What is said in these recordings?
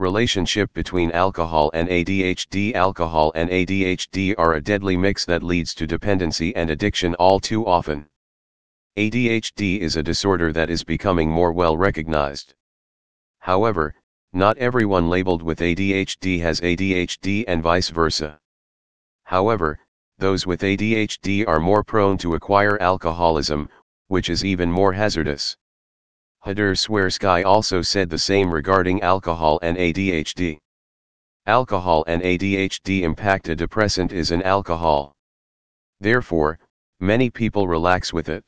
Relationship between alcohol and ADHD Alcohol and ADHD are a deadly mix that leads to dependency and addiction all too often. ADHD is a disorder that is becoming more well recognized. However, not everyone labeled with ADHD has ADHD and vice versa. However, those with ADHD are more prone to acquire alcoholism, which is even more hazardous. Hader Swersky also said the same regarding alcohol and ADHD. Alcohol and ADHD impact a depressant is an alcohol. Therefore, many people relax with it.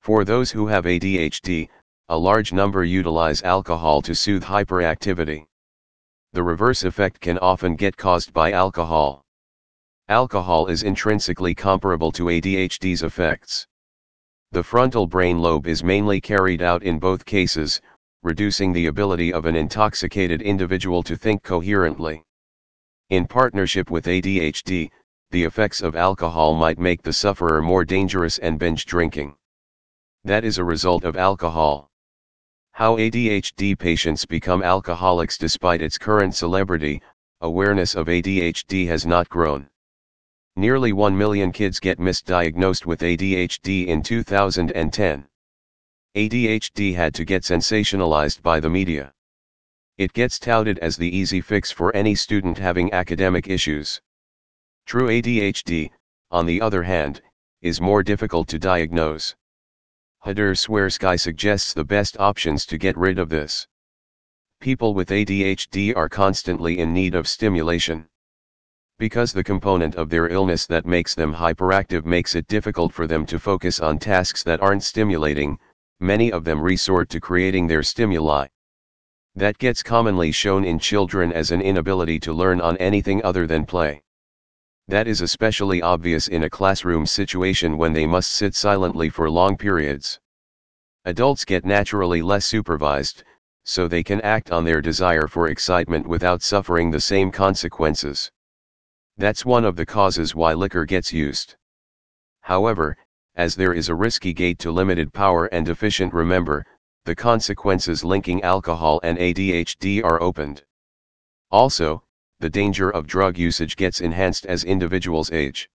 For those who have ADHD, a large number utilize alcohol to soothe hyperactivity. The reverse effect can often get caused by alcohol. Alcohol is intrinsically comparable to ADHD's effects. The frontal brain lobe is mainly carried out in both cases, reducing the ability of an intoxicated individual to think coherently. In partnership with ADHD, the effects of alcohol might make the sufferer more dangerous and binge drinking. That is a result of alcohol. How ADHD patients become alcoholics despite its current celebrity, awareness of ADHD has not grown. Nearly 1 million kids get misdiagnosed with ADHD in 2010. ADHD had to get sensationalized by the media. It gets touted as the easy fix for any student having academic issues. True ADHD, on the other hand, is more difficult to diagnose. Hader Swersky suggests the best options to get rid of this. People with ADHD are constantly in need of stimulation. Because the component of their illness that makes them hyperactive makes it difficult for them to focus on tasks that aren't stimulating, many of them resort to creating their stimuli. That gets commonly shown in children as an inability to learn on anything other than play. That is especially obvious in a classroom situation when they must sit silently for long periods. Adults get naturally less supervised, so they can act on their desire for excitement without suffering the same consequences. That's one of the causes why liquor gets used. However, as there is a risky gate to limited power and deficient remember, the consequences linking alcohol and ADHD are opened. Also, the danger of drug usage gets enhanced as individuals age.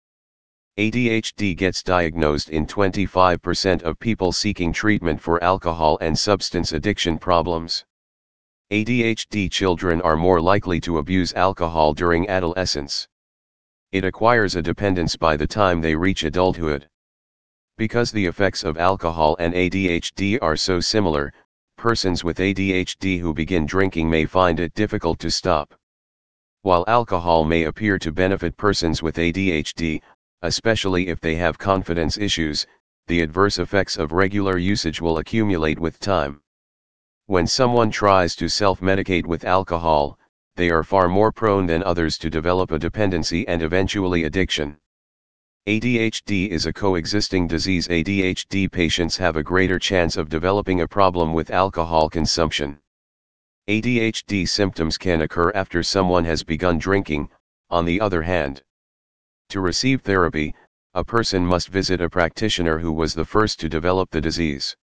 ADHD gets diagnosed in 25% of people seeking treatment for alcohol and substance addiction problems. ADHD children are more likely to abuse alcohol during adolescence it acquires a dependence by the time they reach adulthood. Because the effects of alcohol and ADHD are so similar, persons with ADHD who begin drinking may find it difficult to stop. While alcohol may appear to benefit persons with ADHD, especially if they have confidence issues, the adverse effects of regular usage will accumulate with time. When someone tries to self-medicate with alcohol, they are far more prone than others to develop a dependency and eventually addiction. ADHD is a coexisting disease. ADHD patients have a greater chance of developing a problem with alcohol consumption. ADHD symptoms can occur after someone has begun drinking, on the other hand. To receive therapy, a person must visit a practitioner who was the first to develop the disease.